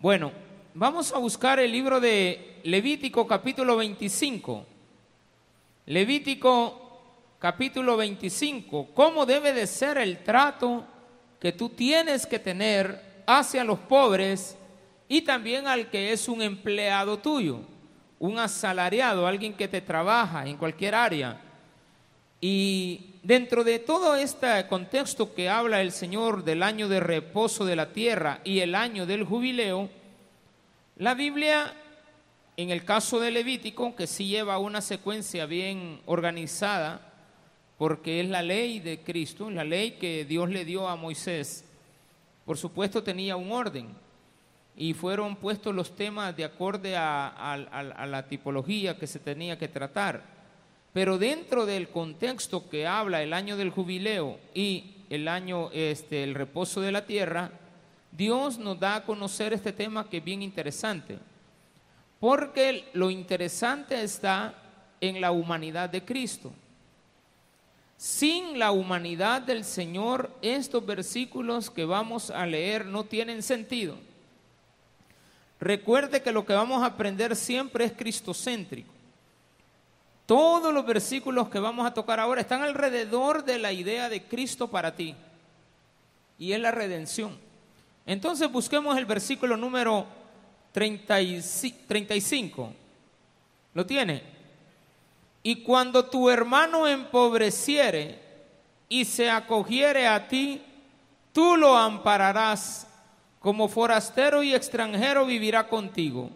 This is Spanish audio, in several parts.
Bueno, vamos a buscar el libro de Levítico capítulo 25. Levítico capítulo 25. ¿Cómo debe de ser el trato que tú tienes que tener hacia los pobres y también al que es un empleado tuyo, un asalariado, alguien que te trabaja en cualquier área? Y dentro de todo este contexto que habla el Señor del año de reposo de la tierra y el año del jubileo, la Biblia, en el caso de Levítico, que sí lleva una secuencia bien organizada, porque es la ley de Cristo, la ley que Dios le dio a Moisés, por supuesto tenía un orden y fueron puestos los temas de acorde a, a la tipología que se tenía que tratar. Pero dentro del contexto que habla el año del jubileo y el año, este, el reposo de la tierra, Dios nos da a conocer este tema que es bien interesante. Porque lo interesante está en la humanidad de Cristo. Sin la humanidad del Señor, estos versículos que vamos a leer no tienen sentido. Recuerde que lo que vamos a aprender siempre es cristocéntrico. Todos los versículos que vamos a tocar ahora están alrededor de la idea de Cristo para ti. Y es la redención. Entonces busquemos el versículo número 35. ¿Lo tiene? Y cuando tu hermano empobreciere y se acogiere a ti, tú lo ampararás. Como forastero y extranjero vivirá contigo.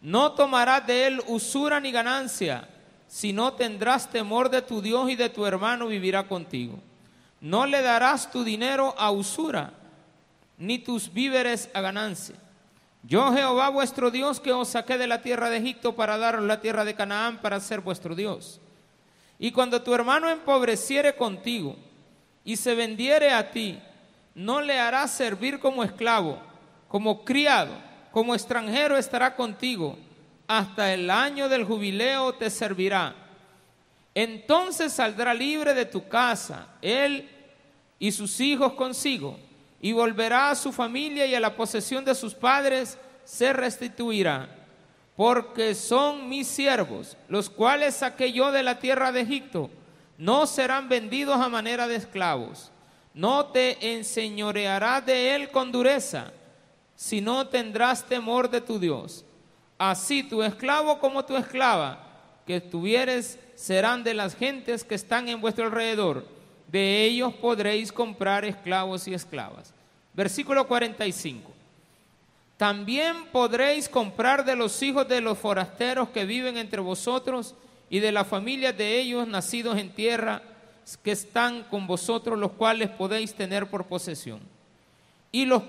No tomarás de él usura ni ganancia si no tendrás temor de tu Dios y de tu hermano vivirá contigo. No le darás tu dinero a usura, ni tus víveres a ganancia. Yo Jehová vuestro Dios que os saqué de la tierra de Egipto para daros la tierra de Canaán para ser vuestro Dios. Y cuando tu hermano empobreciere contigo y se vendiere a ti, no le harás servir como esclavo, como criado, como extranjero estará contigo hasta el año del jubileo te servirá. Entonces saldrá libre de tu casa, él y sus hijos consigo, y volverá a su familia y a la posesión de sus padres se restituirá. Porque son mis siervos, los cuales saqué yo de la tierra de Egipto, no serán vendidos a manera de esclavos. No te enseñorearás de él con dureza, sino tendrás temor de tu Dios Así tu esclavo como tu esclava que estuvieres serán de las gentes que están en vuestro alrededor. De ellos podréis comprar esclavos y esclavas. Versículo 45. También podréis comprar de los hijos de los forasteros que viven entre vosotros y de las familias de ellos nacidos en tierra que están con vosotros, los cuales podéis tener por posesión. Y los,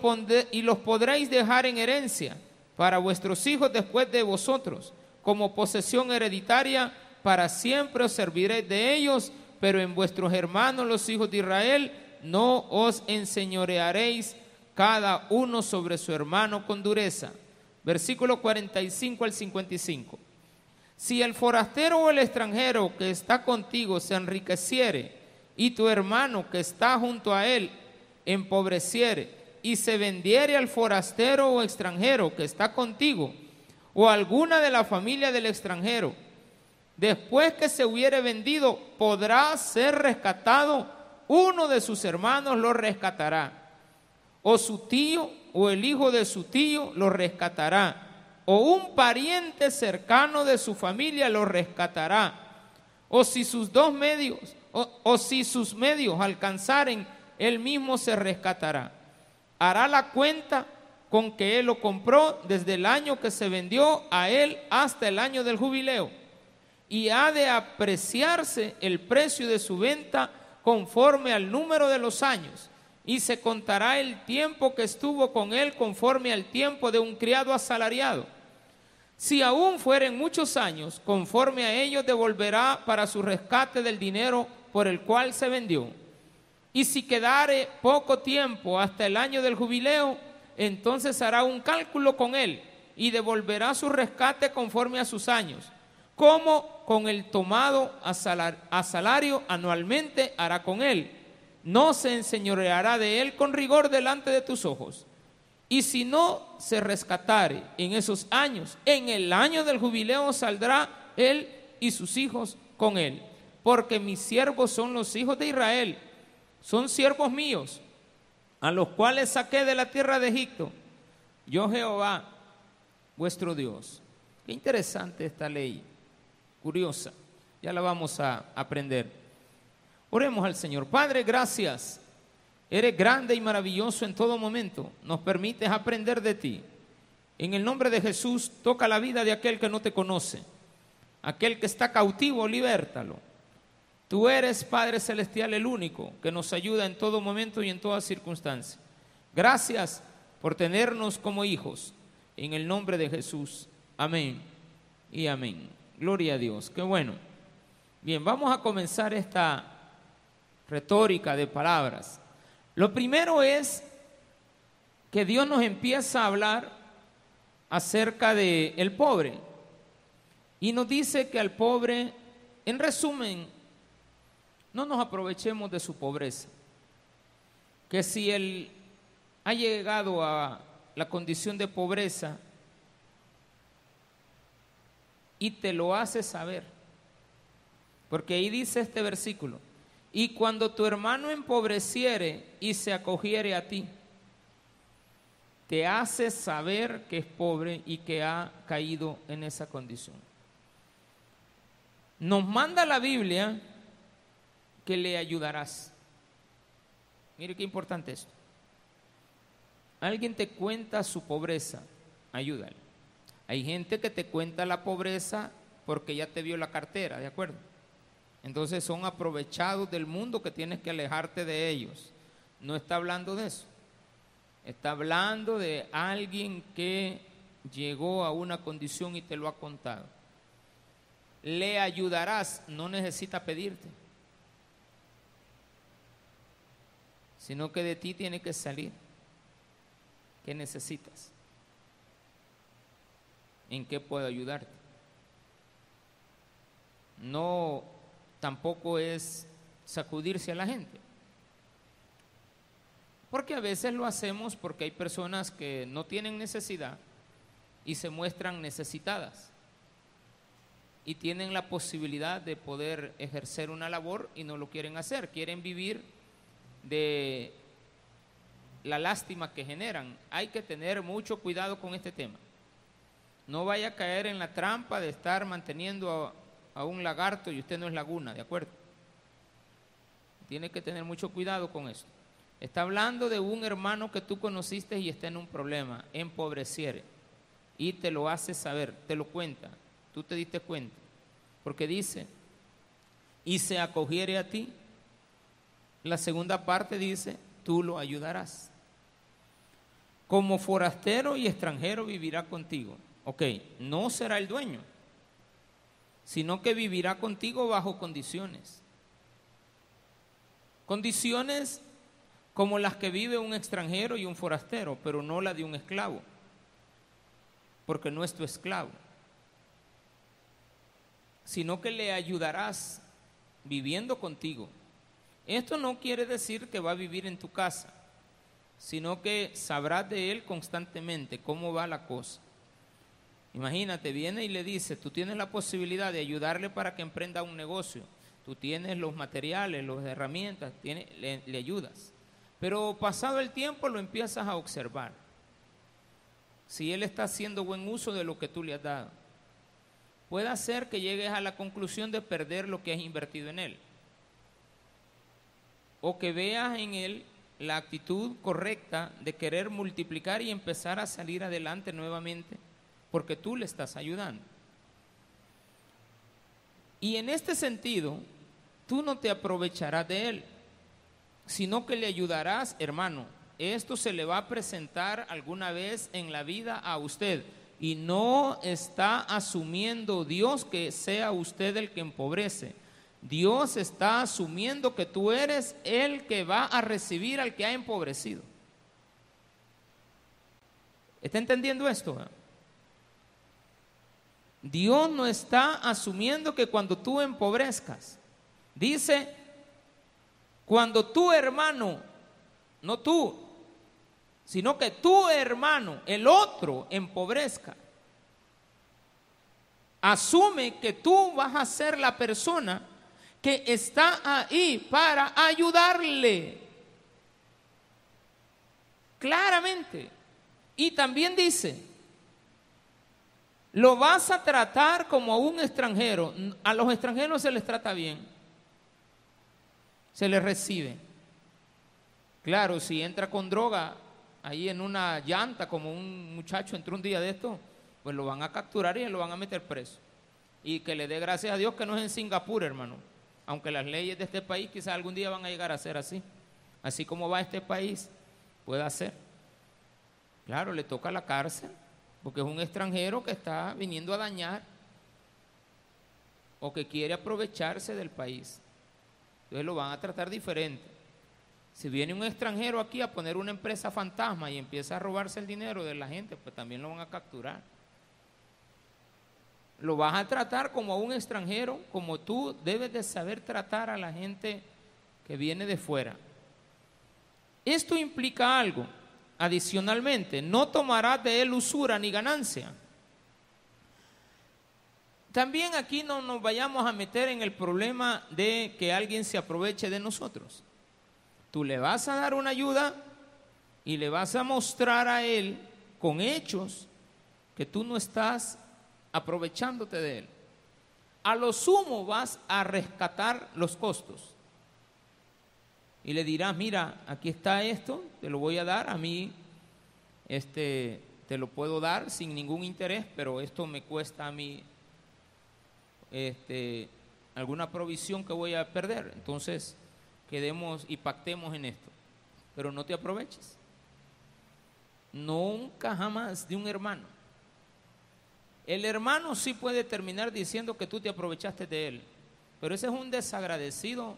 y los podréis dejar en herencia para vuestros hijos después de vosotros, como posesión hereditaria, para siempre os serviréis de ellos, pero en vuestros hermanos los hijos de Israel no os enseñorearéis cada uno sobre su hermano con dureza. Versículo 45 al 55. Si el forastero o el extranjero que está contigo se enriqueciere y tu hermano que está junto a él empobreciere, y se vendiere al forastero o extranjero que está contigo, o alguna de la familia del extranjero, después que se hubiere vendido, podrá ser rescatado, uno de sus hermanos lo rescatará, o su tío o el hijo de su tío lo rescatará, o un pariente cercano de su familia lo rescatará, o si sus dos medios, o, si sus medios alcanzaren, él mismo se rescatará hará la cuenta con que él lo compró desde el año que se vendió a él hasta el año del jubileo. Y ha de apreciarse el precio de su venta conforme al número de los años. Y se contará el tiempo que estuvo con él conforme al tiempo de un criado asalariado. Si aún fueren muchos años, conforme a ellos devolverá para su rescate del dinero por el cual se vendió y si quedare poco tiempo hasta el año del jubileo, entonces hará un cálculo con él y devolverá su rescate conforme a sus años. Como con el tomado a, salario anualmente hará con él. No se enseñoreará de él con rigor delante de tus ojos. Y si no se rescatare en esos años, en el año del jubileo saldrá él y sus hijos con él. Porque mis siervos son los hijos de Israel, son siervos míos, a los cuales saqué de la tierra de Egipto. Yo Jehová, vuestro Dios. Qué interesante esta ley, curiosa. Ya la vamos a aprender. Oremos al Señor. Padre, gracias Eres grande y maravilloso en todo momento. Nos permites aprender de ti. En el nombre de Jesús, toca la vida de aquel que no te conoce. Aquel que está cautivo, libértalo. Tú eres, Padre Celestial, el único que nos ayuda en todo momento y en toda circunstancia. Gracias por tenernos como hijos. En el nombre de Jesús. Amén y amén. Gloria a Dios. Qué bueno. Bien, vamos a comenzar esta retórica de palabras. Lo primero es que Dios nos empieza a hablar acerca de el pobre y nos dice que al pobre, en resumen, no nos aprovechemos de su pobreza. Que si él ha llegado a la condición de pobreza y te lo hace saber, porque ahí dice este versículo, y cuando tu hermano empobreciere y se acogiere a ti, te hace saber que es pobre y que ha caído en esa condición. Nos manda la Biblia que le ayudarás. Mire qué importante esto. Alguien te cuenta su pobreza, ayúdale. Hay gente que te cuenta la pobreza porque ya te vio la cartera, ¿de acuerdo? Entonces son aprovechados del mundo que tienes que alejarte de ellos. No está hablando de eso. Está hablando de alguien que llegó a una condición y te lo ha contado. Le ayudarás, no necesita pedirte, sino que de ti tiene que salir. ¿Qué necesitas? ¿En qué puedo ayudarte? No tampoco es sacudirse a la gente. Porque a veces lo hacemos porque hay personas que no tienen necesidad y se muestran necesitadas y tienen la posibilidad de poder ejercer una labor y no lo quieren hacer, quieren vivir de la lástima que generan. Hay que tener mucho cuidado con este tema. No vaya a caer en la trampa de estar manteniendo a un lagarto y usted no es laguna, ¿de acuerdo? Tiene que tener mucho cuidado con eso. Está hablando de un hermano que tú conociste y está en un problema, empobreciere, y te lo hace saber, te lo cuenta, tú te diste cuenta, porque dice, y se acogiere a ti. La segunda parte dice, tú lo ayudarás. Como forastero y extranjero vivirá contigo. Ok, no será el dueño, sino que vivirá contigo bajo condiciones. Condiciones como las que vive un extranjero y un forastero, pero no la de un esclavo, porque no es tu esclavo, sino que le ayudarás viviendo contigo. Esto no quiere decir que va a vivir en tu casa, sino que sabrás de él constantemente cómo va la cosa. Imagínate, viene y le dice, tú tienes la posibilidad de ayudarle para que emprenda un negocio, tú tienes los materiales, las herramientas, le, le ayudas. Pero pasado el tiempo lo empiezas a observar. Si él está haciendo buen uso de lo que tú le has dado, puede hacer que llegues a la conclusión de perder lo que has invertido en él. O que veas en él la actitud correcta de querer multiplicar y empezar a salir adelante nuevamente porque tú le estás ayudando. Y en este sentido, tú no te aprovecharás de él, sino que le ayudarás, hermano. Esto se le va a presentar alguna vez en la vida a usted. Y no está asumiendo Dios que sea usted el que empobrece. Dios está asumiendo que tú eres el que va a recibir al que ha empobrecido. ¿Está entendiendo esto? Dios no está asumiendo que cuando tú empobrezcas, dice, cuando tu hermano, no tú, sino que tu hermano, el otro, empobrezca. Asume que tú vas a ser la persona que está ahí para ayudarle. Claramente. Y también dice, lo vas a tratar como a un extranjero. A los extranjeros se les trata bien. Se les recibe. Claro, si entra con droga ahí en una llanta, como un muchacho entró un día de esto, pues lo van a capturar y lo van a meter preso. Y que le dé gracias a Dios que no es en Singapur, hermano. Aunque las leyes de este país quizás algún día van a llegar a ser así. Así como va este país, puede ser. Claro, le toca la cárcel, porque es un extranjero que está viniendo a dañar o que quiere aprovecharse del país. Entonces lo van a tratar diferente. Si viene un extranjero aquí a poner una empresa fantasma y empieza a robarse el dinero de la gente, pues también lo van a capturar. Lo vas a tratar como a un extranjero, como tú debes de saber tratar a la gente que viene de fuera. Esto implica algo. Adicionalmente, no tomarás de él usura ni ganancia. También aquí no nos vayamos a meter en el problema de que alguien se aproveche de nosotros. Tú le vas a dar una ayuda y le vas a mostrar a él con hechos que tú no estás aprovechándote de él. A lo sumo vas a rescatar los costos. Y le dirás, mira, aquí está esto, te lo voy a dar, a mí este, te lo puedo dar sin ningún interés, pero esto me cuesta a mí este, alguna provisión que voy a perder. Entonces, quedemos y pactemos en esto. Pero no te aproveches. Nunca jamás de un hermano. El hermano sí puede terminar diciendo que tú te aprovechaste de él, pero ese es un desagradecido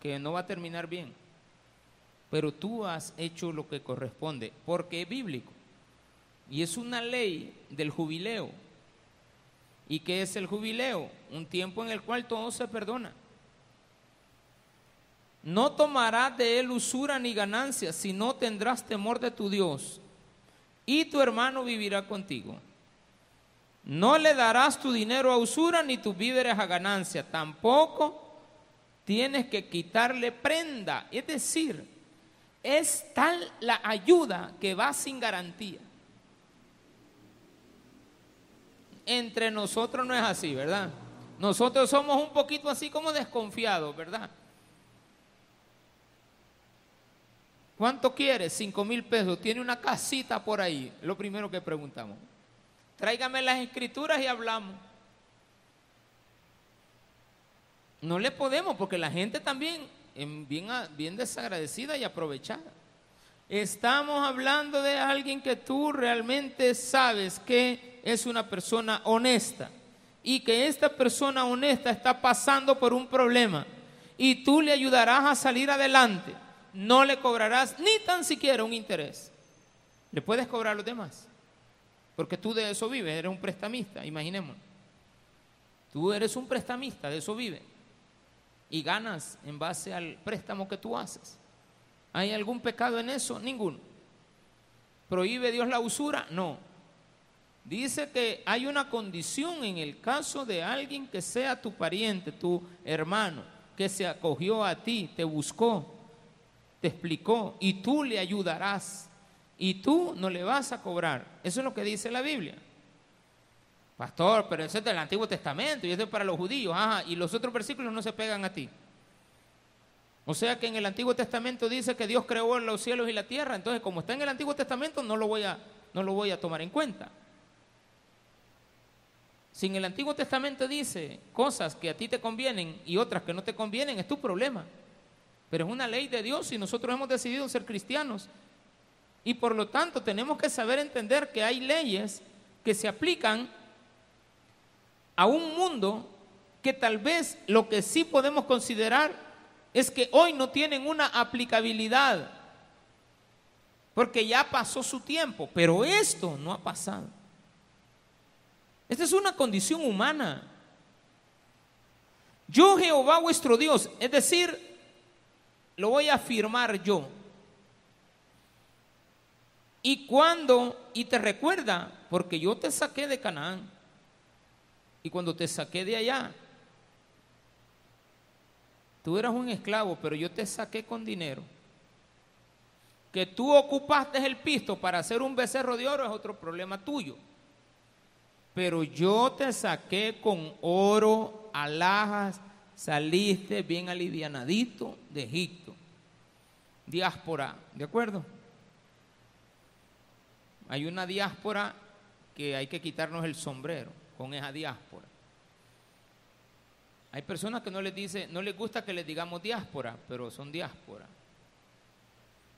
que no va a terminar bien. Pero tú has hecho lo que corresponde, porque es bíblico. Y es una ley del jubileo. ¿Y qué es el jubileo? Un tiempo en el cual todo se perdona. No tomarás de él usura ni ganancia, sino tendrás temor de tu Dios, y tu hermano vivirá contigo. No le darás tu dinero a usura ni tus víveres a ganancia, tampoco tienes que quitarle prenda. Es decir, es tal la ayuda que va sin garantía. Entre nosotros no es así, ¿verdad? Nosotros somos un poquito así como desconfiados, ¿verdad? ¿Cuánto quiere? Cinco mil pesos. Tiene una casita por ahí. Lo primero que preguntamos. Tráigame las escrituras y hablamos. No le podemos porque la gente también bien, bien desagradecida y aprovechada. Estamos hablando de alguien que tú realmente sabes que es una persona honesta y que esta persona honesta está pasando por un problema y tú le ayudarás a salir adelante no le cobrarás ni tan siquiera un interés. Le puedes cobrar a los demás. Porque tú de eso vives, eres un prestamista, imaginemos. Tú eres un prestamista, de eso vive. Y ganas en base al préstamo que tú haces. ¿Hay algún pecado en eso? Ninguno. ¿Prohíbe Dios la usura? No. Dice que hay una condición en el caso de alguien que sea tu pariente, tu hermano, que se acogió a ti, te buscó, te explicó y tú le ayudarás y tú no le vas a cobrar. Eso es lo que dice la Biblia. Pastor, pero eso es del Antiguo Testamento y eso es para los judíos. Ajá, y los otros versículos no se pegan a ti. O sea que en el Antiguo Testamento dice que Dios creó los cielos y la tierra. Entonces, como está en el Antiguo Testamento, no lo voy a, no lo voy a tomar en cuenta. Si en el Antiguo Testamento dice cosas que a ti te convienen y otras que no te convienen, es tu problema. Pero es una ley de Dios y nosotros hemos decidido ser cristianos. Y por lo tanto tenemos que saber entender que hay leyes que se aplican a un mundo que tal vez lo que sí podemos considerar es que hoy no tienen una aplicabilidad, porque ya pasó su tiempo, pero esto no ha pasado. Esta es una condición humana. Yo Jehová vuestro Dios, es decir, lo voy a afirmar yo. Y cuando, y te recuerda, porque yo te saqué de Canaán, y cuando te saqué de allá, tú eras un esclavo, pero yo te saqué con dinero. Que tú ocupaste el pisto para hacer un becerro de oro es otro problema tuyo. Pero yo te saqué con oro, alhajas, saliste bien alivianadito de Egipto. Diáspora, ¿de acuerdo? Hay una diáspora que hay que quitarnos el sombrero con esa diáspora. Hay personas que no les dice, no les gusta que les digamos diáspora, pero son diáspora.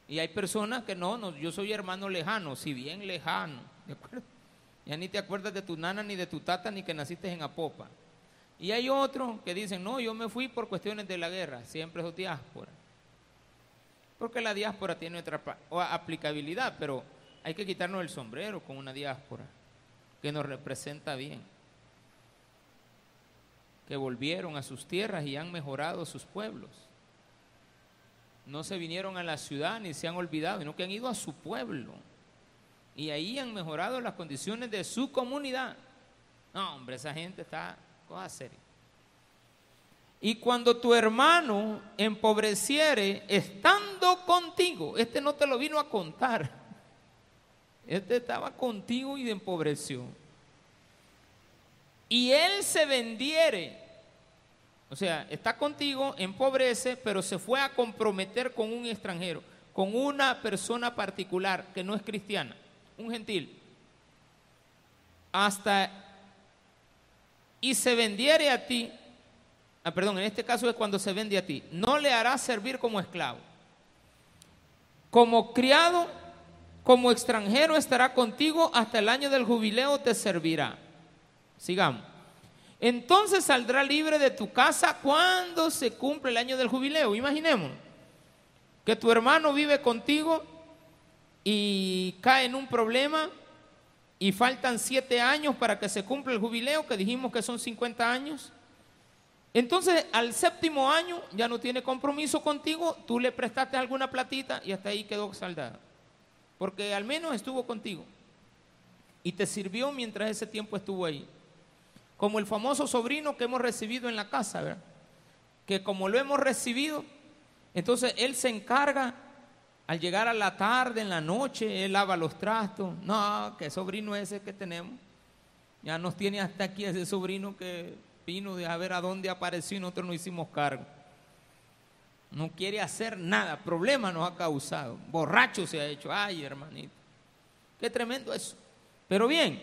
Y hay personas que no, no, yo soy hermano lejano, si bien lejano, ¿de acuerdo? Ya ni te acuerdas de tu nana, ni de tu tata, ni que naciste en Apopa. Y hay otros que dicen, no, yo me fui por cuestiones de la guerra, siempre es diáspora. Porque la diáspora tiene otra aplicabilidad, pero hay que quitarnos el sombrero con una diáspora que nos representa bien. Que volvieron a sus tierras y han mejorado sus pueblos. No se vinieron a la ciudad ni se han olvidado, sino que han ido a su pueblo y ahí han mejorado las condiciones de su comunidad. No, hombre, esa gente está cosa seria. Y cuando tu hermano empobreciere estando contigo, este no te lo vino a contar, este estaba contigo y empobreció. Y él se vendiere, o sea, está contigo, empobrece, pero se fue a comprometer con un extranjero, con una persona particular que no es cristiana un gentil, hasta y se vendiere a ti, ah, perdón, en este caso es cuando se vende a ti, no le harás servir como esclavo. Como criado, como extranjero estará contigo hasta el año del jubileo te servirá. Sigamos. Entonces saldrá libre de tu casa cuando se cumple el año del jubileo. Imaginemos que tu hermano vive contigo y cae en un problema y faltan siete años para que se cumpla el jubileo, que dijimos que son 50 años. Entonces, al séptimo año ya no tiene compromiso contigo, tú le prestaste alguna platita y hasta ahí quedó saldada. Porque al menos estuvo contigo y te sirvió mientras ese tiempo estuvo ahí. Como el famoso sobrino que hemos recibido en la casa, ¿verdad? Que como lo hemos recibido, entonces él se encarga al llegar a la tarde, en la noche, él lava los trastos. No, qué sobrino ese que tenemos. Ya nos tiene hasta aquí ese sobrino que vino de a ver a dónde apareció y nosotros no hicimos cargo. No quiere hacer nada, problema nos ha causado. Borracho se ha hecho. Ay, hermanito. Qué tremendo eso. Pero bien,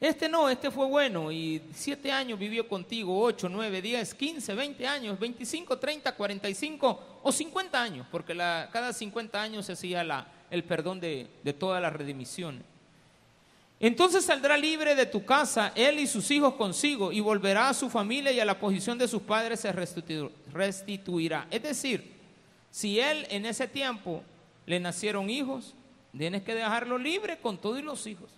este no, este fue bueno y siete años vivió contigo, ocho, nueve, diez, quince, veinte años, veinticinco, treinta, cuarenta y cinco o cincuenta años, porque la, cada cincuenta años se hacía la, el perdón de, de toda la redimisión. Entonces saldrá libre de tu casa, él y sus hijos consigo, y volverá a su familia y a la posición de sus padres se restituirá. Es decir, si él en ese tiempo le nacieron hijos, tienes que dejarlo libre con todos los hijos.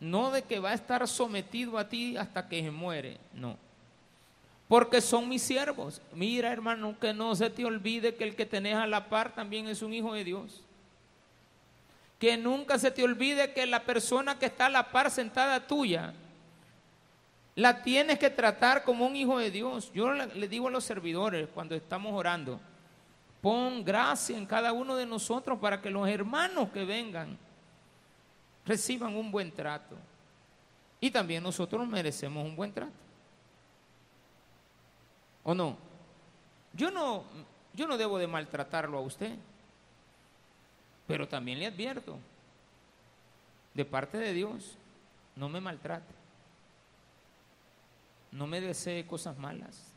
No de que va a estar sometido a ti hasta que se muere, no. Porque son mis siervos. Mira, hermano, que no se te olvide que el que tenés a la par también es un hijo de Dios. Que nunca se te olvide que la persona que está a la par sentada tuya, la tienes que tratar como un hijo de Dios. Yo le digo a los servidores cuando estamos orando, pon gracia en cada uno de nosotros para que los hermanos que vengan reciban un buen trato. Y también nosotros merecemos un buen trato. ¿O no? Yo no, yo no debo de maltratarlo a usted, pero también le advierto, de parte de Dios, no me maltrate, no me desee cosas malas.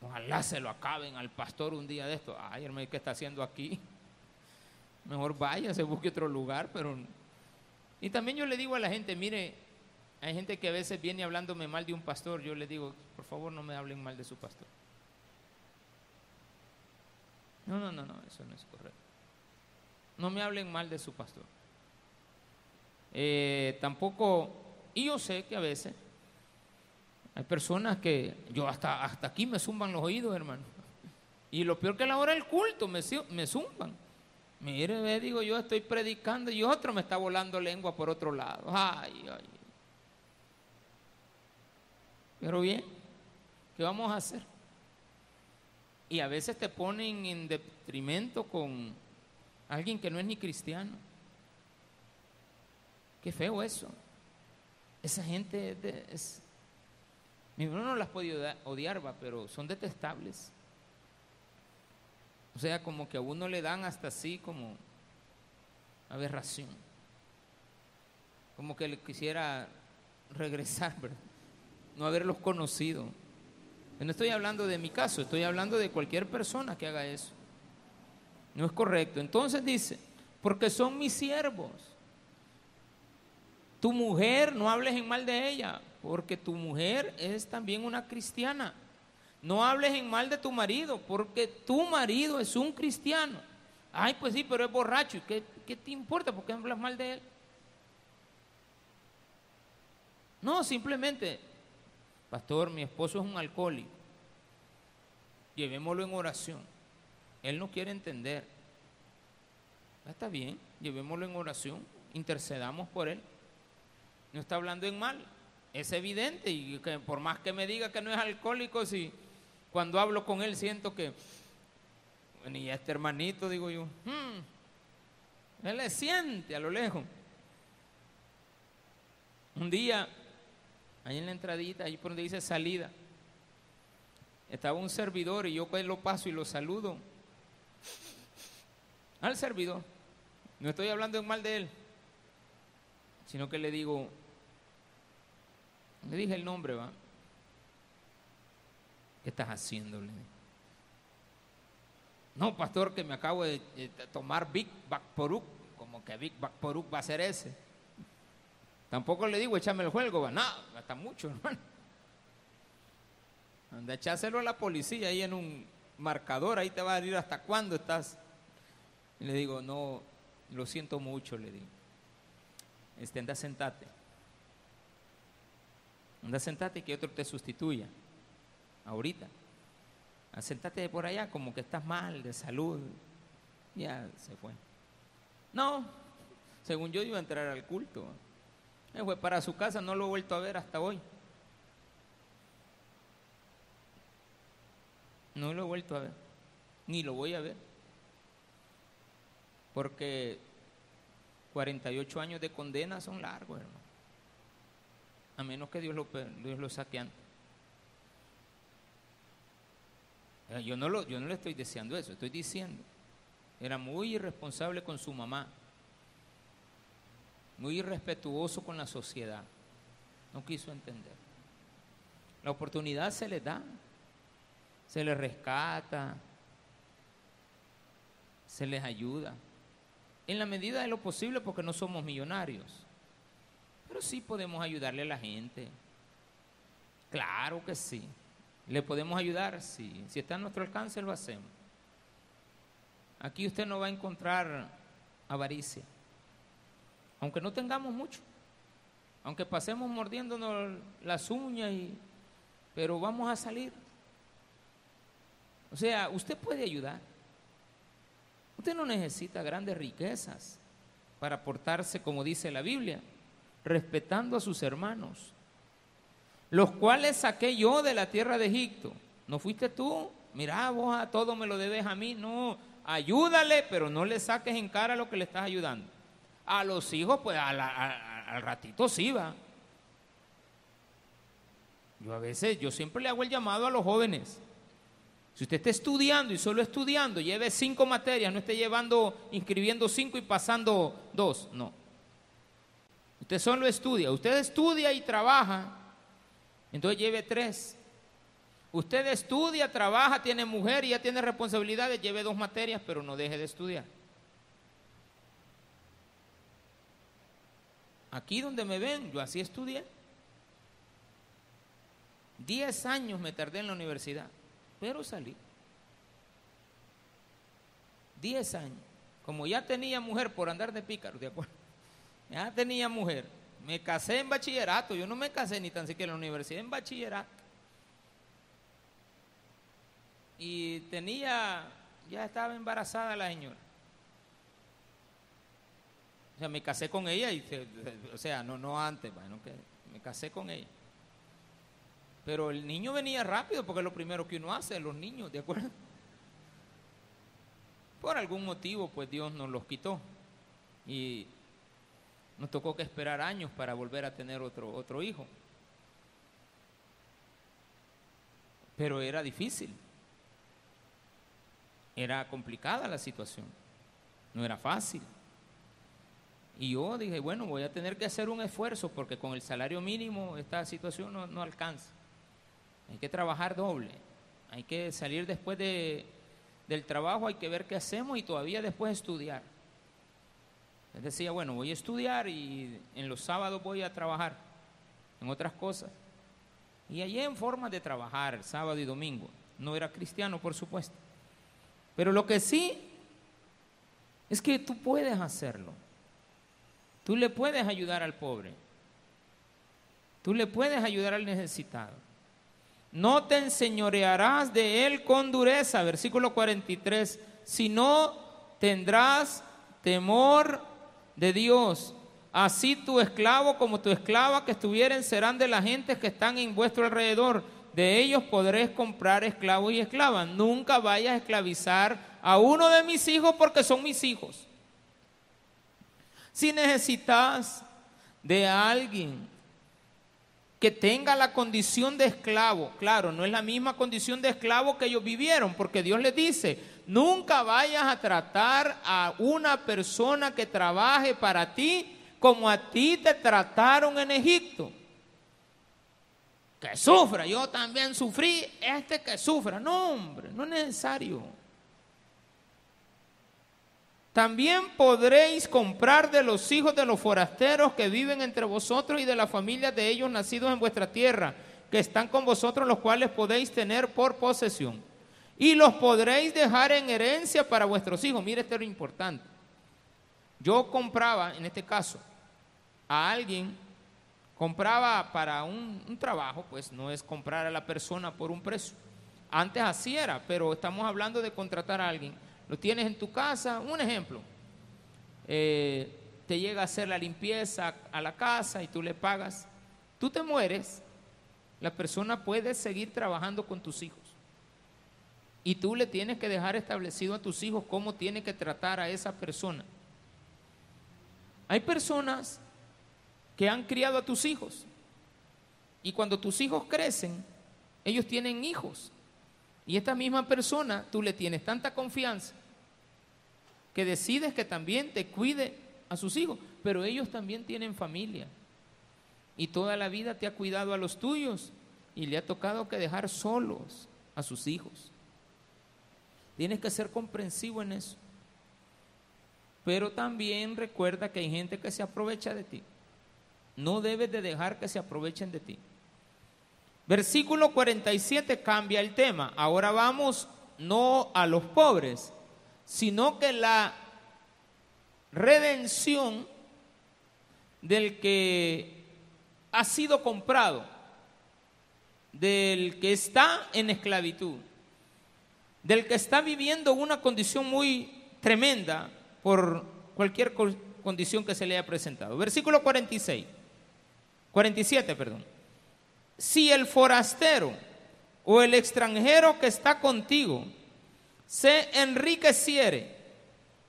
Ojalá se lo acaben al pastor un día de esto. Ay, hermano, ¿qué está haciendo aquí? mejor vaya, se busque otro lugar, pero... Y también yo le digo a la gente, mire, hay gente que a veces viene hablándome mal de un pastor, yo le digo, por favor no me hablen mal de su pastor. No, no, no, no, eso no es correcto. No me hablen mal de su pastor. Eh, tampoco, y yo sé que a veces hay personas que yo hasta, hasta aquí me zumban los oídos, hermano. Y lo peor que la hora del culto me, me zumban. Mire, ve, digo, yo estoy predicando y otro me está volando lengua por otro lado. Ay, ay. Pero bien, ¿qué vamos a hacer? Y a veces te ponen en detrimento con alguien que no es ni cristiano. Qué feo eso. Esa gente es, uno no las puede odiar, va, pero son detestables. O sea, como que a uno le dan hasta así como aberración. Como que le quisiera regresar, ¿verdad? No haberlos conocido. No estoy hablando de mi caso, estoy hablando de cualquier persona que haga eso. No es correcto. Entonces dice, porque son mis siervos. Tu mujer, no hables en mal de ella, porque tu mujer es también una cristiana. No hables en mal de tu marido, porque tu marido es un cristiano. Ay, pues sí, pero es borracho. ¿Qué, qué te importa? ¿Por qué hablas mal de él? No, simplemente, pastor, mi esposo es un alcohólico. Llevémoslo en oración. Él no quiere entender. Está bien, llevémoslo en oración, intercedamos por él. No está hablando en mal, es evidente y que por más que me diga que no es alcohólico, si cuando hablo con él siento que, bueno, y este hermanito, digo yo, hmm, él le siente a lo lejos. Un día, ahí en la entradita, ahí por donde dice salida, estaba un servidor y yo pues lo paso y lo saludo al servidor. No estoy hablando en mal de él, sino que le digo, le dije el nombre, va. ¿Qué estás haciéndole? No, pastor, que me acabo de, tomar Big Bakporuk, como que Big Bakporuk va a ser ese. Tampoco le digo, échame el juego, va. No, está mucho, hermano. Anda, echáselo a la policía ahí en un marcador, ahí te va a decir hasta cuándo estás. Y le digo, no, lo siento mucho, le digo. Este, anda, sentate. Anda, sentate que otro te sustituya. Ahorita. Sentate por allá como que estás mal de salud. Ya se fue. No, según yo iba a entrar al culto. Fue para su casa, no lo he vuelto a ver hasta hoy. No lo he vuelto a ver, ni lo voy a ver. Porque 48 años de condena son largos, hermano. A menos que Dios lo, Dios saque antes. Eh, yo no, lo, yo no le estoy deseando eso, estoy diciendo. Era muy irresponsable con su mamá, muy irrespetuoso con la sociedad. No quiso entender. La oportunidad se le da, se les rescata, se les ayuda en la medida de lo posible porque no somos millonarios. Pero sí podemos ayudarle a la gente. Claro que sí. ¿Le podemos ayudar? Sí. Si está a nuestro alcance, lo hacemos. Aquí usted no va a encontrar avaricia. Aunque no tengamos mucho. Aunque pasemos mordiéndonos las uñas, y, pero vamos a salir. O sea, usted puede ayudar. Usted no necesita grandes riquezas para portarse como dice la Biblia, respetando a sus hermanos, los cuales saqué yo de la tierra de Egipto. ¿No fuiste tú? Mira, vos a todo me lo debes a mí. No, ayúdale, pero no le saques en cara lo que le estás ayudando. A los hijos, pues al ratito sí va. Yo a veces, yo siempre le hago el llamado a los jóvenes. Si usted está estudiando y solo estudiando, lleve cinco materias, no esté llevando, inscribiendo cinco y pasando dos, no. Usted solo estudia, usted estudia y trabaja, entonces lleve tres. Usted estudia, trabaja, tiene mujer y ya tiene responsabilidades, lleve dos materias, pero no deje de estudiar. Aquí donde me ven, yo así estudié. Diez años me tardé en la universidad pero salí. Diez años. Como ya tenía mujer por andar de pícaro, ¿de acuerdo? Ya tenía mujer. Me casé en bachillerato. Yo no me casé ni tan siquiera en la universidad, en bachillerato. y tenía, ya estaba embarazada la señora. O sea, me casé con ella y, o sea, no, no antes, bueno, que me casé con ella. Pero el niño venía rápido porque es lo primero que uno hace, los niños, ¿de acuerdo? Por algún motivo, pues Dios nos los quitó. Y nos tocó que esperar años para volver a tener otro, otro hijo. Pero era difícil. Era complicada la situación. No era fácil. Y yo dije, bueno, voy a tener que hacer un esfuerzo porque con el salario mínimo esta situación no, no alcanza. Hay que trabajar doble. Hay que salir después de, del trabajo, hay que ver qué hacemos y todavía después estudiar. Les decía, bueno, voy a estudiar y en los sábados voy a trabajar en otras cosas. Y allí en forma de trabajar, sábado y domingo. No era cristiano, por supuesto. Pero lo que sí es que tú puedes hacerlo. Tú le puedes ayudar al pobre. Tú le puedes ayudar al necesitado. No te enseñorearás de él con dureza, versículo 43, sino tendrás temor de Dios. Así tu esclavo como tu esclava que estuvieren serán de las gentes que están en vuestro alrededor. De ellos podréis comprar esclavos y esclavas. Nunca vayas a esclavizar a uno de mis hijos porque son mis hijos. Si necesitas de alguien que tenga la condición de esclavo, claro, no es la misma condición de esclavo que ellos vivieron, porque Dios les dice, nunca vayas a tratar a una persona que trabaje para ti como a ti te trataron en Egipto. Que sufra, yo también sufrí, este que sufra. No, hombre, no es necesario. También podréis comprar de los hijos de los forasteros que viven entre vosotros y de las familias de ellos nacidos en vuestra tierra, que están con vosotros, los cuales podéis tener por posesión. Y los podréis dejar en herencia para vuestros hijos. Mire, esto es lo importante. Yo compraba, en este caso, a alguien, compraba para un, un, trabajo, pues no es comprar a la persona por un precio. Antes así era, pero estamos hablando de contratar a alguien. Lo tienes en tu casa, un ejemplo. Eh, te llega a hacer la limpieza a la casa y tú le pagas. Tú te mueres, la persona puede seguir trabajando con tus hijos. Y tú le tienes que dejar establecido a tus hijos cómo tiene que tratar a esa persona. Hay personas que han criado a tus hijos. Y cuando tus hijos crecen, ellos tienen hijos. Y esta misma persona, tú le tienes tanta confianza que decides que también te cuide a sus hijos, pero ellos también tienen familia. Y toda la vida te ha cuidado a los tuyos y le ha tocado que dejar solos a sus hijos. Tienes que ser comprensivo en eso. Pero también recuerda que hay gente que se aprovecha de ti. No debes de dejar que se aprovechen de ti. Versículo 47 cambia el tema. Ahora vamos no a los pobres, sino que la redención del que ha sido comprado, del que está en esclavitud, del que está viviendo una condición muy tremenda por cualquier condición que se le haya presentado. Versículo 46. 47, perdón. Si el forastero o el extranjero que está contigo se enriqueciere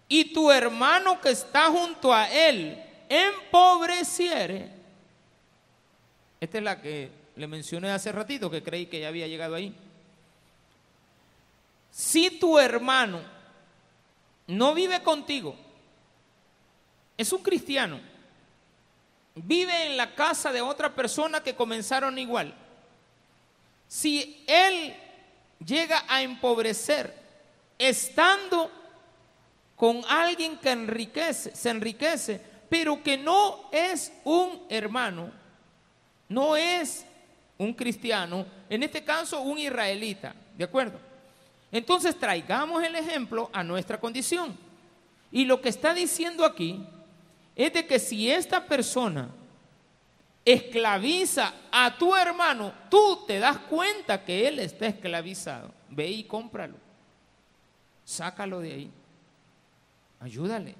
y tu hermano que está junto a él empobreciere, esta es la que le mencioné hace ratito, que creí que ya había llegado ahí. Si tu hermano no vive contigo, es un cristiano, vive en la casa de otra persona que comenzaron igual. Si él llega a empobrecer estando con alguien que enriquece, se enriquece, pero que no es un hermano, no es un cristiano, en este caso un israelita, ¿de acuerdo? Entonces traigamos el ejemplo a nuestra condición. Y lo que está diciendo aquí es de que si esta persona esclaviza a tu hermano, tú te das cuenta que él está esclavizado. ve y cómpralo. Sácalo de ahí. Ayúdale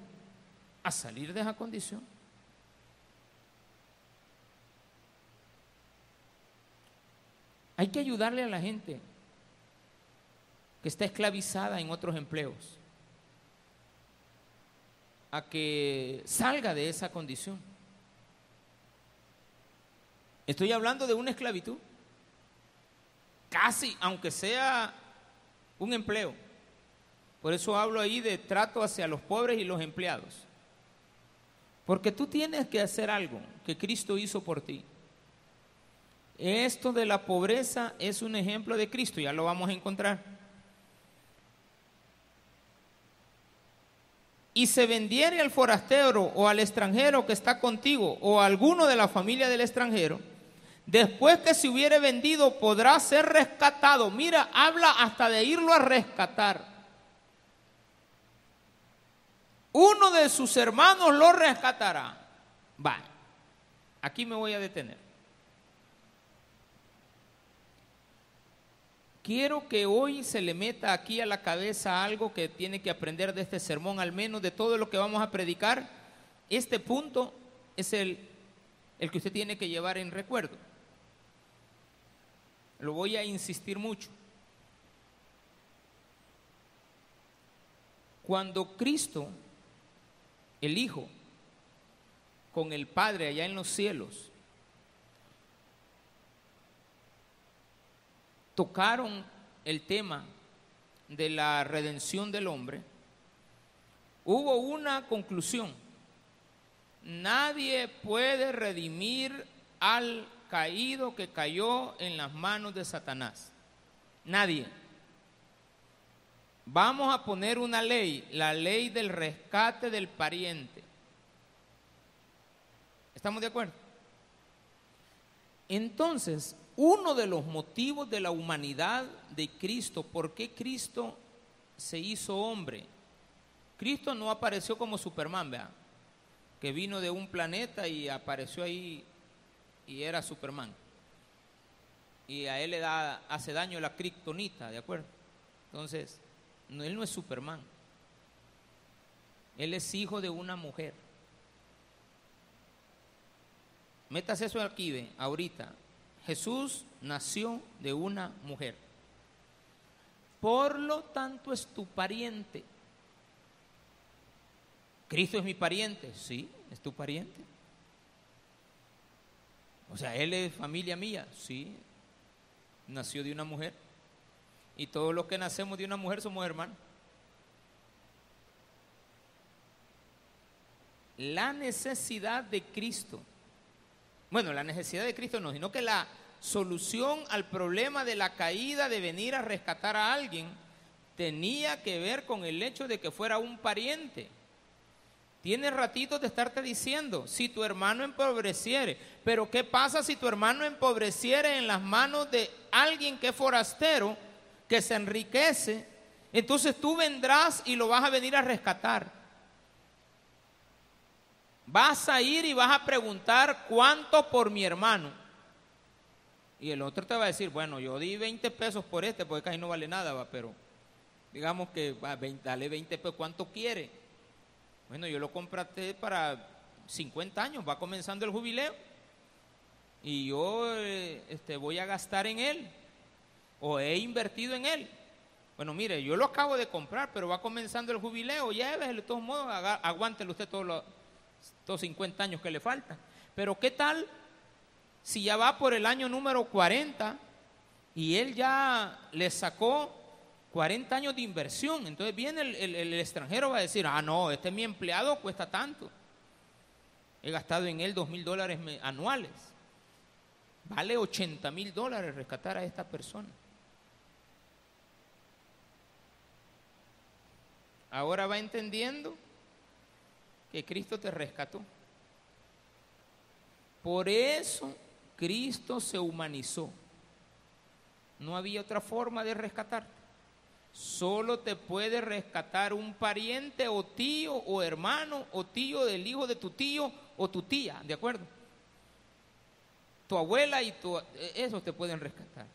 a salir de esa condición. Hay que ayudarle a la gente que está esclavizada en otros empleos a que salga de esa condición. Estoy hablando de una esclavitud, casi, aunque sea un empleo. Por eso hablo ahí de trato hacia los pobres y los empleados. Porque tú tienes que hacer algo que Cristo hizo por ti. Esto de la pobreza es un ejemplo de Cristo, ya lo vamos a encontrar. Y se vendiere al forastero o al extranjero que está contigo o a alguno de la familia del extranjero, después que se hubiere vendido podrá ser rescatado. Mira, habla hasta de irlo a rescatar. Uno de sus hermanos lo rescatará. Va, aquí me voy a detener. Quiero que hoy se le meta aquí a la cabeza algo que tiene que aprender de este sermón, al menos de todo lo que vamos a predicar. Este punto es el, el que usted tiene que llevar en recuerdo. Lo voy a insistir mucho. Cuando Cristo, el Hijo, con el Padre allá en los cielos, tocaron el tema de la redención del hombre, hubo una conclusión. Nadie puede redimir al caído que cayó en las manos de Satanás. Nadie. Vamos a poner una ley, la ley del rescate del pariente. ¿Estamos de acuerdo? Entonces, uno de los motivos de la humanidad de Cristo, por qué Cristo se hizo hombre. Cristo no apareció como Superman, vea, que vino de un planeta y apareció ahí y era Superman. Y a él le da, hace daño la kriptonita, ¿de acuerdo? Entonces, no, él no es Superman. Él es hijo de una mujer. Metas eso aquí, ahorita. Jesús nació de una mujer. Por lo tanto es tu pariente. Cristo es mi pariente, sí, es tu pariente. O sea, Él es familia mía, sí, nació de una mujer. Y todos los que nacemos de una mujer somos hermanos. La necesidad de Cristo bueno, la necesidad de Cristo no, sino que la solución al problema de la caída de venir a rescatar a alguien tenía que ver con el hecho de que fuera un pariente. Tiene ratitos de estarte diciendo, si tu hermano empobreciere, pero ¿qué pasa si tu hermano empobreciere en las manos de alguien que es forastero, que se enriquece? Entonces tú vendrás y lo vas a venir a rescatar. Vas a ir y vas a preguntar cuánto por mi hermano. Y el otro te va a decir, bueno, yo di 20 pesos por este, porque casi no vale nada, va, pero digamos que va, dale 20 pesos, ¿cuánto quiere? Bueno, yo lo compraste para 50 años, va comenzando el jubileo. Y yo eh, este, voy a gastar en él, o he invertido en él. Bueno, mire, yo lo acabo de comprar, pero va comenzando el jubileo, lléveselo de todos modos, aguántelo usted todo lo, estos 50 años que le faltan. Pero ¿qué tal si ya va por el año número 40 y él ya le sacó 40 años de inversión? Entonces viene el, el extranjero va a decir, ah, no, este es mi empleado, cuesta tanto. He gastado en él dos mil dólares anuales. Vale 80 mil dólares rescatar a esta persona. Ahora va entendiendo que Cristo te rescató. Por eso Cristo se humanizó. No había otra forma de rescatarte. Solo te puede rescatar un pariente o tío o hermano o tío del hijo de tu tío o tu tía, ¿de acuerdo? Tu abuela y tu... Esos te pueden rescatar.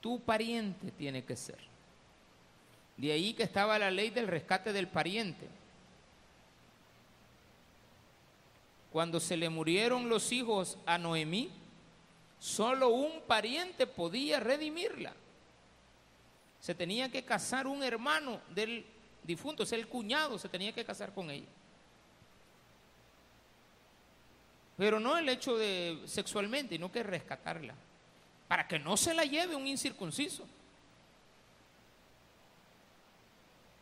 tu pariente tiene que ser. De ahí que estaba la ley del rescate del pariente. Cuando se le murieron los hijos a Noemí, solo un pariente podía redimirla. Se tenía que casar un hermano del difunto, es el cuñado, se tenía que casar con ella. Pero no el hecho de sexualmente, sino que rescatarla, para que no se la lleve un incircunciso.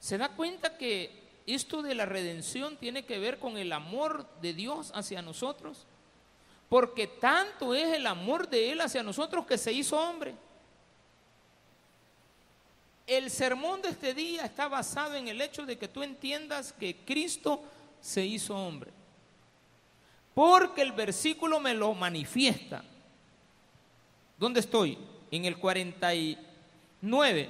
¿Se da cuenta que esto de la redención tiene que ver con el amor de Dios hacia nosotros? Porque tanto es el amor de Él hacia nosotros que se hizo hombre. El sermón de este día está basado en el hecho de que tú entiendas que Cristo se hizo hombre. Porque el versículo me lo manifiesta. ¿Dónde estoy? En el 49.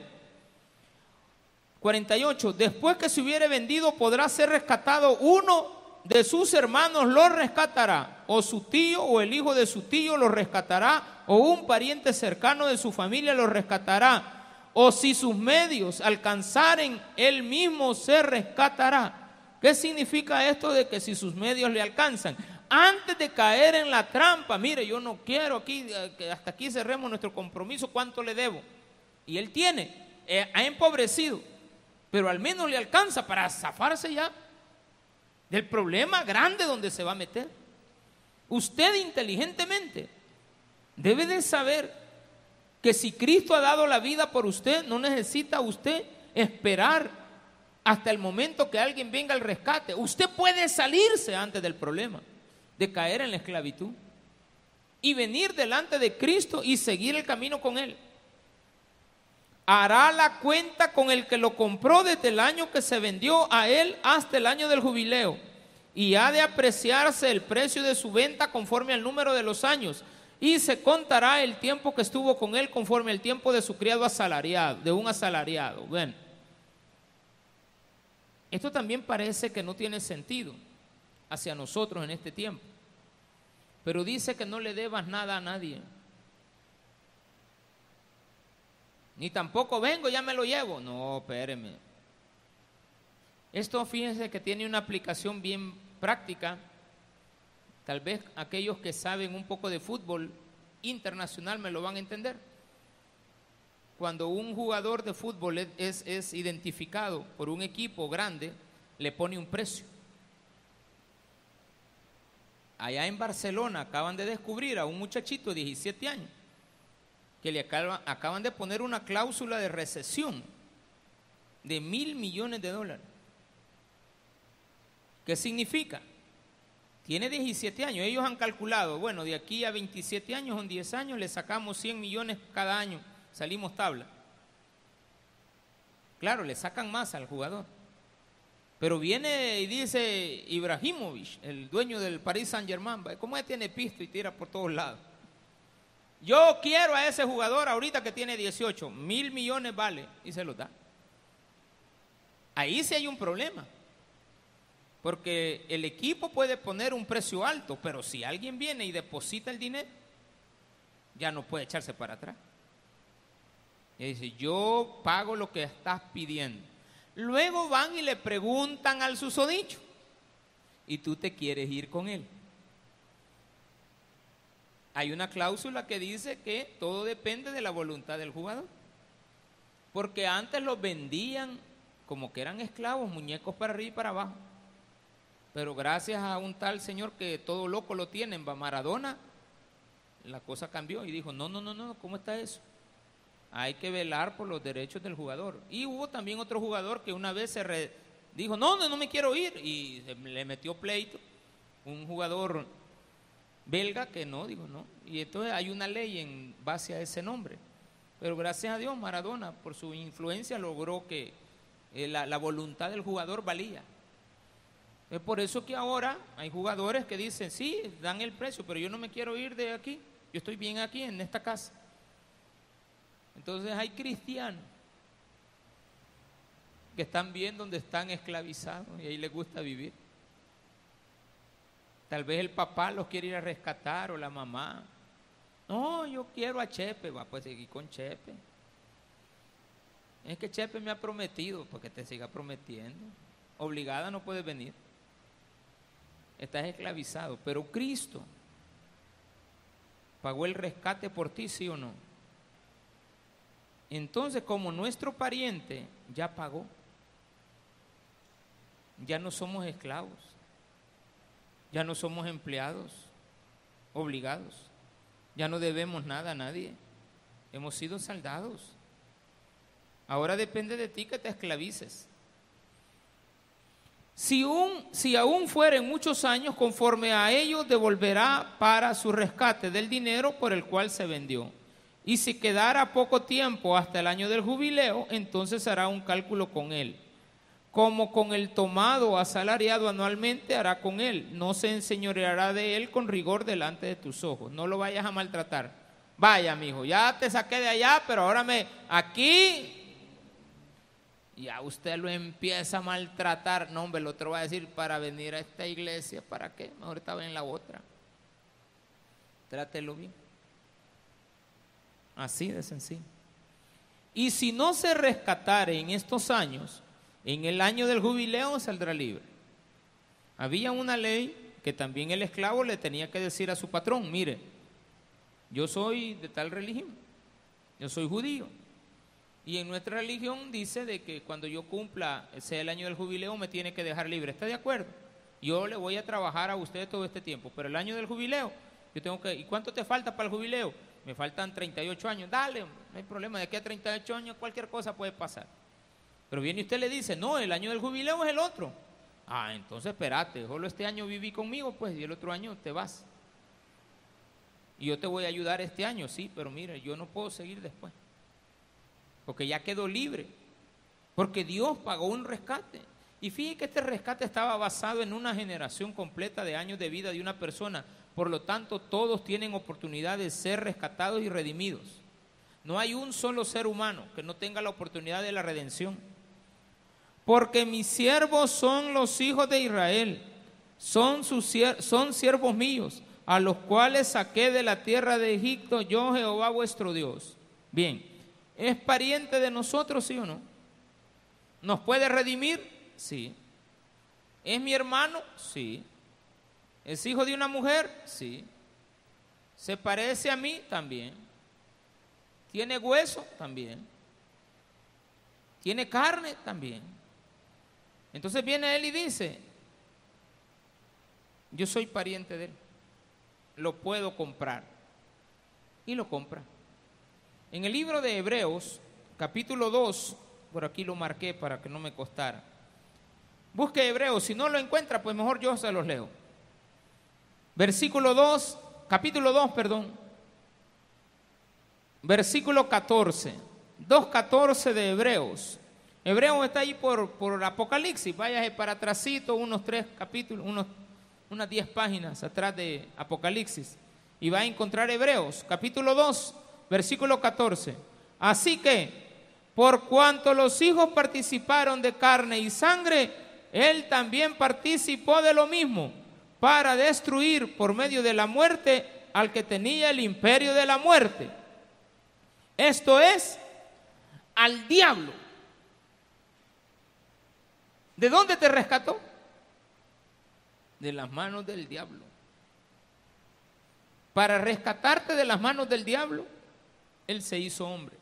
48. Después que se hubiere vendido podrá ser rescatado uno de sus hermanos lo rescatará, o su tío o el hijo de su tío lo rescatará, o un pariente cercano de su familia lo rescatará o si sus medios alcanzaren, él mismo se rescatará. ¿Qué significa esto de que si sus medios le alcanzan? Antes de caer en la trampa, mire, yo no quiero aquí, eh, que hasta aquí cerremos nuestro compromiso, ¿cuánto le debo? Y él tiene, eh, ha empobrecido, pero al menos le alcanza para zafarse ya del problema grande donde se va a meter. Usted inteligentemente debe de saber que si Cristo ha dado la vida por usted, no necesita usted esperar hasta el momento que alguien venga al rescate. Usted puede salirse antes del problema, de caer en la esclavitud, y venir delante de Cristo y seguir el camino con Él. Hará la cuenta con el que lo compró desde el año que se vendió a Él hasta el año del jubileo, y ha de apreciarse el precio de su venta conforme al número de los años y se contará el tiempo que estuvo con él conforme el tiempo de su criado asalariado, de un asalariado. Bueno, esto también parece que no tiene sentido hacia nosotros en este tiempo, pero dice que no le debas nada a nadie. Ni tampoco vengo, ya me lo llevo. No, espéreme. Esto fíjense que tiene una aplicación bien práctica Tal vez aquellos que saben un poco de fútbol internacional me lo van a entender. Cuando un jugador de fútbol es, identificado por un equipo grande, le pone un precio. Allá en Barcelona acaban de descubrir a un muchachito de 17 años que le acaban de poner una cláusula de recesión de mil millones de dólares. ¿Qué significa? Tiene 17 años. Ellos han calculado, bueno, de aquí a 27 años, en 10 años, le sacamos 100 millones cada año. Salimos tabla. Claro, le sacan más al jugador. Pero viene y dice Ibrahimovic, el dueño del Paris Saint Germain, ¿cómo él tiene pisto y tira por todos lados? Yo quiero a ese jugador ahorita que tiene 18, mil millones vale, y se lo da. Ahí sí hay un problema. Porque el equipo puede poner un precio alto, pero si alguien viene y deposita el dinero, ya no puede echarse para atrás. Y dice, yo pago lo que estás pidiendo. Luego van y le preguntan al susodicho, y tú te quieres ir con él. Hay una cláusula que dice que todo depende de la voluntad del jugador. Porque antes los vendían como que eran esclavos, muñecos para arriba y para abajo. Pero gracias a un tal señor que todo loco lo tienen, Maradona, la cosa cambió y dijo, no, no, no, no, ¿cómo está eso? Hay que velar por los derechos del jugador. Y hubo también otro jugador que una vez se dijo, no, no, no me quiero ir y le metió pleito. Un jugador belga que no, digo, no. Y entonces hay una ley en base a ese nombre. Pero gracias a Dios, Maradona, por su influencia, logró que eh, la voluntad del jugador valía. Es por eso que ahora hay jugadores que dicen, sí, dan el precio, pero yo no me quiero ir de aquí, yo estoy bien aquí en esta casa. Entonces hay cristianos que están bien donde están esclavizados y ahí les gusta vivir. Tal vez el papá los quiere ir a rescatar o la mamá. No, yo quiero a Chepe, va pues seguir con Chepe. Es que Chepe me ha prometido, porque te siga prometiendo. Obligada no puedes venir. Estás esclavizado. Pero Cristo pagó el rescate por ti, sí o no. Entonces, como nuestro pariente ya pagó, ya no somos esclavos, ya no somos empleados obligados, ya no debemos nada a nadie, hemos sido saldados. Ahora depende de ti que te esclavices. Si, un, si aún fueren muchos años, conforme a ellos devolverá para su rescate del dinero por el cual se vendió. Y si quedara poco tiempo hasta el año del jubileo, entonces hará un cálculo con él. Como con el tomado asalariado anualmente hará con él. No se enseñoreará de él con rigor delante de tus ojos. No lo vayas a maltratar. Vaya, mijo, ya te saqué de allá, pero ahora me aquí ya usted lo empieza a maltratar. No, hombre, el otro va a decir para venir a esta iglesia, ¿para qué? Mejor estaba en la otra. Trátelo bien. Así de sencillo. Y si no se rescatare en estos años, en el año del jubileo saldrá libre. Había una ley que también el esclavo le tenía que decir a su patrón, mire, yo soy de tal religión, yo soy judío. Y en nuestra religión dice de que cuando yo cumpla, sea el año del jubileo, me tiene que dejar libre. ¿Está de acuerdo? Yo le voy a trabajar a usted todo este tiempo, pero el año del jubileo, yo tengo que, ¿y cuánto te falta para el jubileo? me faltan 38 años, dale, no hay problema, de aquí a 38 años cualquier cosa puede pasar. Pero viene y usted le dice, no, el año del jubileo es el otro. Ah, entonces espérate, solo este año viví conmigo, pues, y el otro año te vas. Y yo te voy a ayudar este año, sí, pero mire, yo no puedo seguir después. Porque ya quedó libre. Porque Dios pagó un rescate. Y fíjate que este rescate estaba basado en una generación completa de años de vida de una persona por lo tanto, todos tienen oportunidad de ser rescatados y redimidos. No hay un solo ser humano que no tenga la oportunidad de la redención. Porque mis siervos son los hijos de Israel, son, sus, son siervos míos, a los cuales saqué de la tierra de Egipto yo Jehová vuestro Dios. Bien, ¿es pariente de nosotros, sí o no? ¿Nos puede redimir? Sí. ¿Es mi hermano? Sí. ¿Es hijo de una mujer? Sí. ¿Se parece a mí? También. ¿Tiene hueso? También. ¿Tiene carne? También. Entonces viene él y dice, yo soy pariente de él, lo puedo comprar. Y lo compra. En el libro de Hebreos, capítulo 2, por aquí lo marqué para que no me costara. Busque Hebreos, si no lo encuentra, pues mejor yo se los leo. Versículo 2, capítulo 2, perdón. Versículo 14. 2.14 de Hebreos. Hebreos está ahí por, por Apocalipsis. Váyase para atrásito, unos tres capítulos, unos, unas diez páginas atrás de Apocalipsis. Y va a encontrar Hebreos, capítulo 2, versículo 14. Así que, por cuanto los hijos participaron de carne y sangre, él también participó de lo mismo para destruir por medio de la muerte al que tenía el imperio de la muerte. Esto es al diablo. ¿De dónde te rescató? De las manos del diablo. Para rescatarte de las manos del diablo, Él se hizo hombre.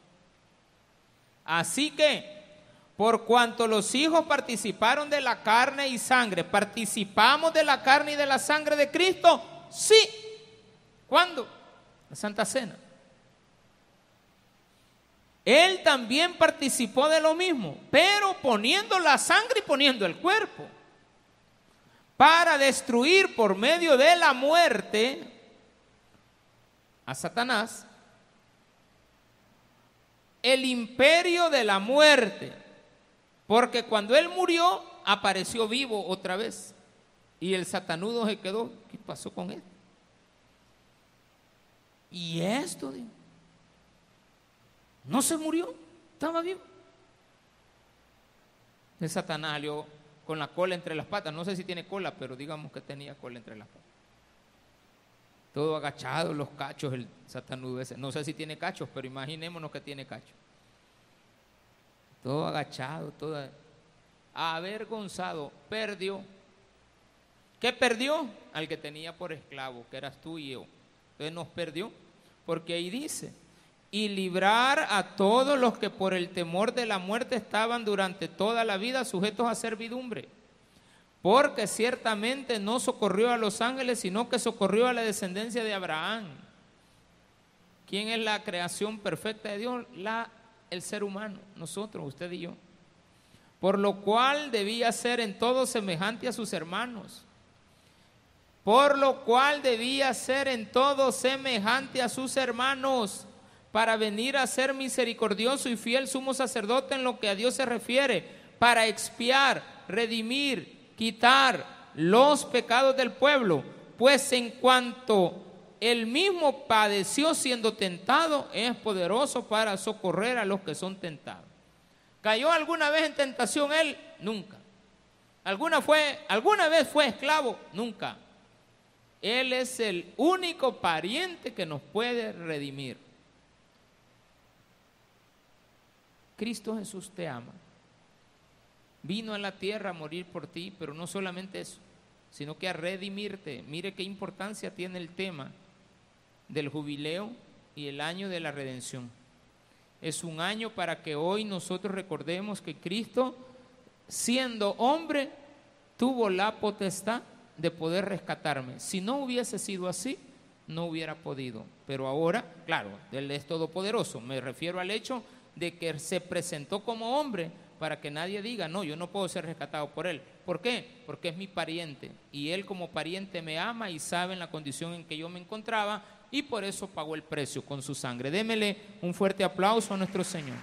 Así que por cuanto los hijos participaron de la carne y sangre, ¿participamos de la carne y de la sangre de Cristo? Sí. ¿Cuándo? La Santa Cena. Él también participó de lo mismo, pero poniendo la sangre y poniendo el cuerpo, para destruir por medio de la muerte a Satanás el imperio de la muerte porque cuando él murió, apareció vivo otra vez. Y el satanudo se quedó. ¿Qué pasó con él? Y esto, no se murió, estaba vivo. El Satanás con la cola entre las patas. No sé si tiene cola, pero digamos que tenía cola entre las patas. Todo agachado, los cachos, el satanudo. No sé si tiene cachos, pero imaginémonos que tiene cachos todo agachado, todo avergonzado, perdió. ¿Qué perdió? Al que tenía por esclavo, que eras tú y yo. Entonces nos perdió, porque ahí dice, y librar a todos los que por el temor de la muerte estaban durante toda la vida sujetos a servidumbre. Porque ciertamente no socorrió a los ángeles, sino que socorrió a la descendencia de Abraham. ¿Quién es la creación perfecta de Dios? La, el ser humano, nosotros, usted y yo. Por lo cual debía ser en todo semejante a sus hermanos. Por lo cual debía ser en todo semejante a sus hermanos para venir a ser misericordioso y fiel sumo sacerdote en lo que a Dios se refiere, para expiar, redimir, quitar los pecados del pueblo, pues en cuanto él mismo padeció siendo tentado, es poderoso para socorrer a los que son tentados. ¿Cayó alguna vez en tentación él? Nunca. ¿Alguna, fue, ¿Alguna vez fue esclavo? Nunca. Él es el único pariente que nos puede redimir. Cristo Jesús te ama. Vino a la tierra a morir por ti, pero no solamente eso, sino que a redimirte. Mire qué importancia tiene el tema del jubileo y el año de la redención. Es un año para que hoy nosotros recordemos que Cristo, siendo hombre, tuvo la potestad de poder rescatarme. Si no hubiese sido así, no hubiera podido. Pero ahora, claro, Él es todopoderoso. Me refiero al hecho de que se presentó como hombre para que nadie diga, no, yo no puedo ser rescatado por él. ¿Por qué? Porque es mi pariente y él como pariente me ama y sabe en la condición en que yo me encontraba y por eso pagó el precio con su sangre. Démele un fuerte aplauso a nuestro Señor.